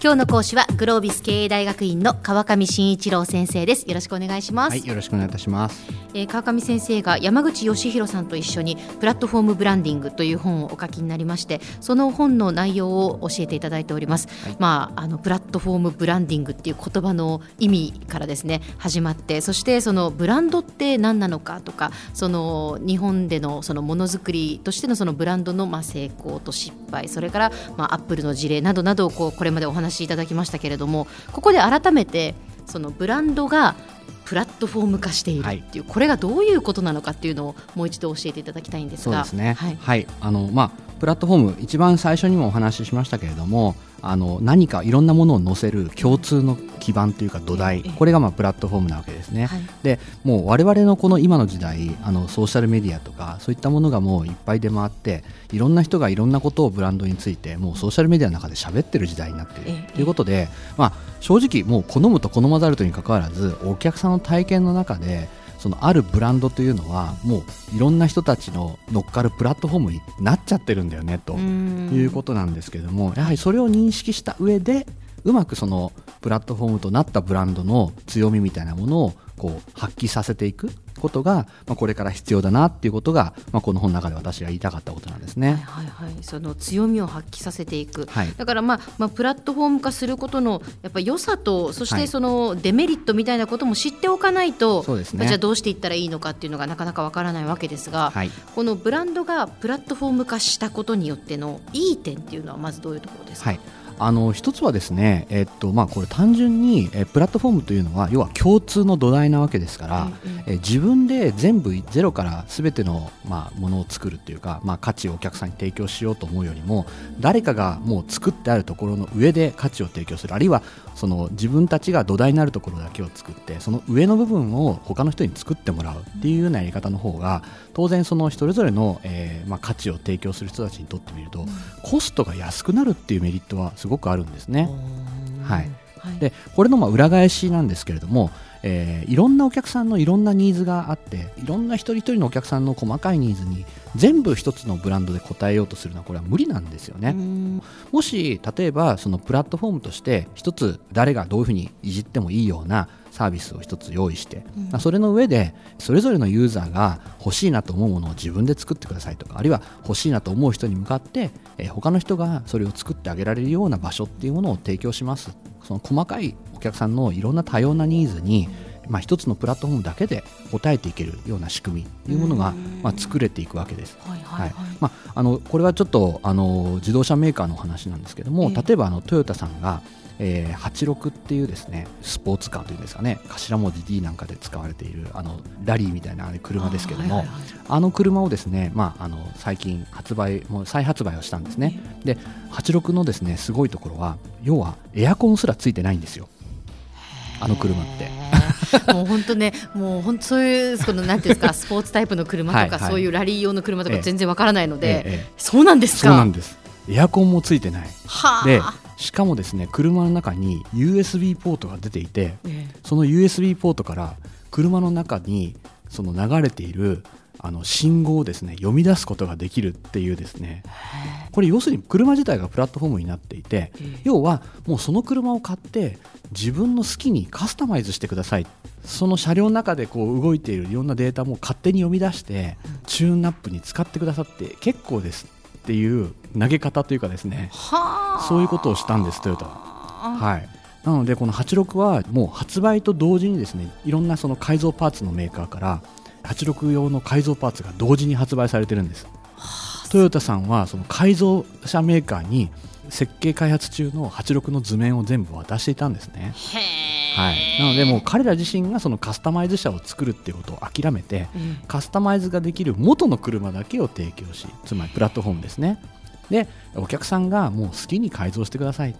今日の講師はグロービス経営大学院の川上真一郎先生です。よろしくお願いします、はい、よろしくお願いいたします。えー川上先生が山口義弘さんと一緒にプラットフォームブランディングという本をお書きになりましてその本の内容を教えていただいております、まああのプラットフォームブランディングっていう言葉の意味からですね始まってそしてそのブランドって何なのかとかその日本でのそのものづくりとしてのそのブランドのまあ成功と失敗それからまあアップルの事例などなどをこうこれまでお話しいただきましたけれどもここで改めてそのブランドがプラットフォーム化しているっていう、これがどういうことなのかっていうのをもう一度教えていただきたいんですが。そうですね。ははいい、あのまあプラットフォーム一番最初にもお話ししましたけれども、あの何かいろんなものを載せる共通の基盤というか土台、ええ。これがまあプラットフォームなわけですね。はい。でもう我々のこの今の時代あのソーシャルメディアとかそういったものがもういっぱい出回っていろんな人がいろんなことをブランドについてもうソーシャルメディアの中で喋ってる時代になっている。ええ。ということで、まあ、正直もう好むと好まざるとにかかわらずお客さんの体験の中でそのあるブランドというのはもういろんな人たちの乗っかるプラットフォームになっちゃってるんだよねということなんですけどもやはりそれを認識した上でうまくそのプラットフォームとなったブランドの強みみたいなものをこう発揮させていくことが、まあ、これから必要だなっていうことが、まあ、この本の中で私が言いたかったことなんですね。はいはいはい、その強みを発揮させていく、はい。だから、まあまあ、プラットフォーム化することのやっぱ良さとそしはい。てそのデメリットみたいなことも知っておかないと、そうですね。じゃあどうしていったらいいのかっていうのがなかなかわからないわけですが、はい。このブランドがプラットフォーム化したことによってのいい点っていうのはまずどういうところですか、はい、あの一つはですね、えっとまあ、これ単純に、えプラットフォームというのは要は共通の土台なわけですから、うんうん。え自分で全部ゼロから全ての、まあ、ものを作るっていうか、まあ、価値をお客さんに提供しようと思うよりも誰かがもう作ってあるところの上で価値を提供するあるいはその自分たちが土台になるところだけを作ってその上の部分を他の人に作ってもらうっていうようなやり方の方が当然そのそれぞれの、えーまあ、価値を提供する人たちにとってみると、コストが安くなるっていうメリットはすごくあるんですね。はいはいでこれのまあ裏返しなんですけれども、えーいろんなお客さんのいろんなニーズがあっていろんな一人一人のお客さんの細かいニーズに全部一つのブランドで応えようとするのはこれは無理なんですよね。うんもし例えばそのプラットフォームとして一つ誰がどういうふうにいじってもいいようなサービスを一つ用意して、まあそれの上でそれぞれのユーザーが欲しいなと思うものを自分で作ってくださいとかあるいは欲しいなと思う人に向かって、えー他の人がそれを作ってあげられるような場所っていうものを提供します。その細かいお客さんのいろんな多様なニーズに、まあ、一つのプラットフォームだけで応えていけるような仕組みっていうものが、まあ、作れていくわけです。はいはい。はい。まあ、あのこれはちょっとあの自動車メーカーの話なんですけども、ええ。例えばあのトヨタさんが、えー、86っていうですねスポーツカーというんですかね頭文字 D なんかで使われているあのラリーみたいな車ですけどもはいはいはい。の車をですね、まあ、あの最近発売もう再発売をしたんですね。で86のですねすごいところは要はエアコンすらついてないんですよ。あの車って。もう本当ね、もう本当そういうそのなんていうんですか、スポーツタイプの車とか、はいはい。そういうラリー用の車とかええ全然わからないので、ええええ。そうなんですか？そうなんです。エアコンもついてない。はあ。でしかもですね車の中に USB ポートが出ていてええ。その USB ポートから車の中にその流れているあの信号をですね読み出すことができるっていうですね。これ要するに車自体がプラットフォームになっていて要はもうその車を買って自分の好きにカスタマイズしてください。その車両の中でこう動いているいろんなデータも勝手に読み出してチューンナップに使ってくださって結構ですっていう投げ方というかですねはあ。そういうことをしたんですトヨタは。はい、なのでこの86はもう発売と同時にですねいろんなその改造パーツのメーカーから86用の改造パーツが同時に発売されてるんですトヨタさんはその改造車メーカーに設計開発中の86の図面を全部渡していたんですね、へはい、なのでもう彼ら自身がそのカスタマイズ車を作るっていうことを諦めてうん。カスタマイズができる元の車だけを提供しつまりプラットフォームですね。でお客さんがもう好きに改造してください。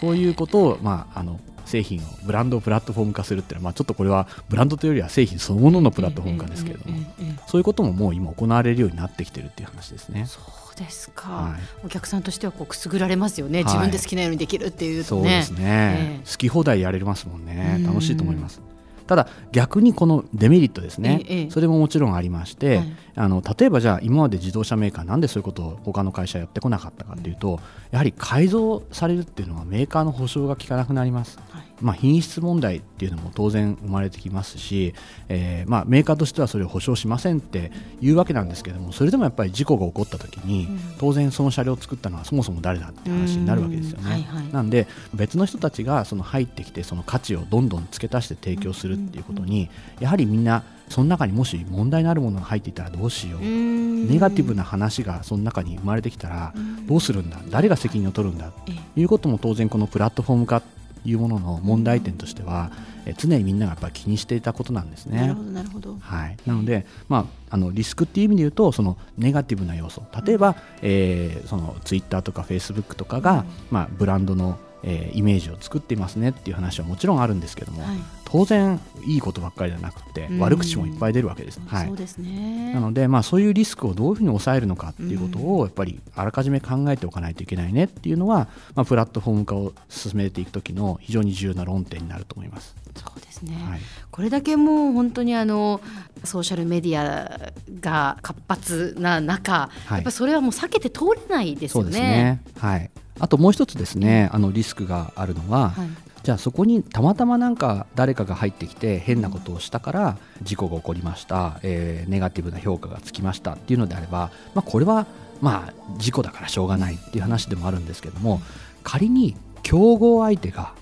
そういうことを、まあ、あの製品をブランドをプラットフォーム化するっていうのは、まあ、ちょっとこれはブランドというよりは製品そのもののプラットフォーム化ですけれども、そういうことももう今行われるようになってきてるっていう話ですね。そうですか、はいお客さんとしてはこうくすぐられますよね、はい。自分で好きなようにできるっていうとね。そうですね、ええ。好き放題やれますもんね。うん楽しいと思いますただ逆にこのデメリットですね、ええそれももちろんありまして、はい。あの例えばじゃあ今まで自動車メーカーなんでそういうことを他の会社やってこなかったかっていうとやはり改造されるっていうのはメーカーの保証が効かなくなります。はいまあ、品質問題っていうのも当然生まれてきますし、えーまあ、メーカーとしてはそれを保証しませんっていうわけなんですけどもそれでもやっぱり事故が起こった時に、うん。当然その車両を作ったのはそもそも誰だって話になるわけですよね。うん。はいはい。なんで別の人たちがその入ってきてその価値をどんどん付け足して提供するっていうことにやはりみんなその中にもし問題のあるものが入っていたらどうしよう。ネガティブな話がその中に生まれてきたらどうするんだ。誰が責任を取るんだ。ええ。ということも当然このプラットフォーム化というものの問題点としてはえ常にみんながやっぱり気にしていたことなんですね。なるほ。どなるほど。はい、なので、まあ、あのリスクっていう意味で言うとそのネガティブな要素。例えば、えーそのツイッターとかフェイスブックとかが、まあ、ブランドの、えーイメージを作っていますねっていう話はもちろんあるんですけども、はい当然いいことばっかりじゃなくてうん悪口もいっぱい出るわけです。はいそうですねなので、まあ、そういうリスクをどういうふうに抑えるのかっていうことをやっぱりあらかじめ考えておかないといけないねっていうのは、まあ、プラットフォーム化を進めていく時の非常に重要な論点になると思います。そうですね、はいこれだけもう本当にあのソーシャルメディアが活発な中、はいやっぱそれはもう避けて通れないですよね。ですね。はい。あともう一つですね、あのリスクがあるのは、はい。じゃあそこにたまたまなんか誰かが入ってきて変なことをしたから事故が起こりました、えーネガティブな評価がつきましたっていうのであれば、まあ、これはまあ事故だからしょうがないっていう話でもあるんですけども仮に競合相手が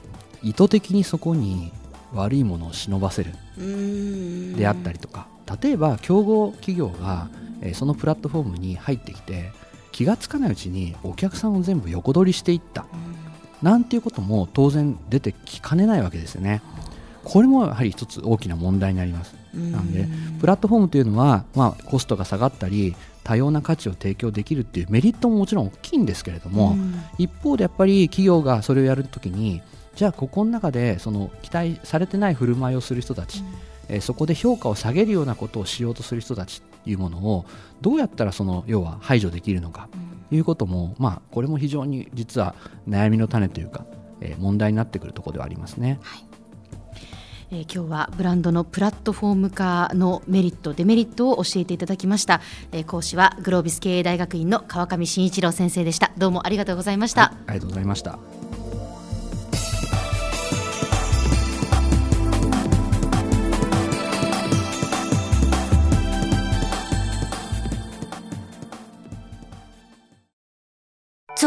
意図的にそこに悪いものを忍ばせるであったりとか例えば競合企業が、えーそのプラットフォームに入ってきて気がつかないうちにお客さんを全部横取りしていったなんていうことも当然出てきかねないわけですよね。これもやはり一つ大きな問題になります。うんなんでプラットフォームというのは、まあ、コストが下がったり多様な価値を提供できるっていうメリットももちろん大きいんですけれども、うん一方でやっぱり企業がそれをやるときにじゃあここの中でその期待されてない振る舞いをする人たち、えーそこで評価を下げるようなことをしようとする人たちいうものをどうやったらその要は排除できるのかということも、まあ、これも非常に実は悩みの種というか、えー問題になってくるところではありますね。えー今日はブランドのプラットフォーム化のメリットデメリットを教えていただきました、えー講師はグロービス経営大学院の川上真一郎先生でした。どうもありがとうございました、はいありがとうございました。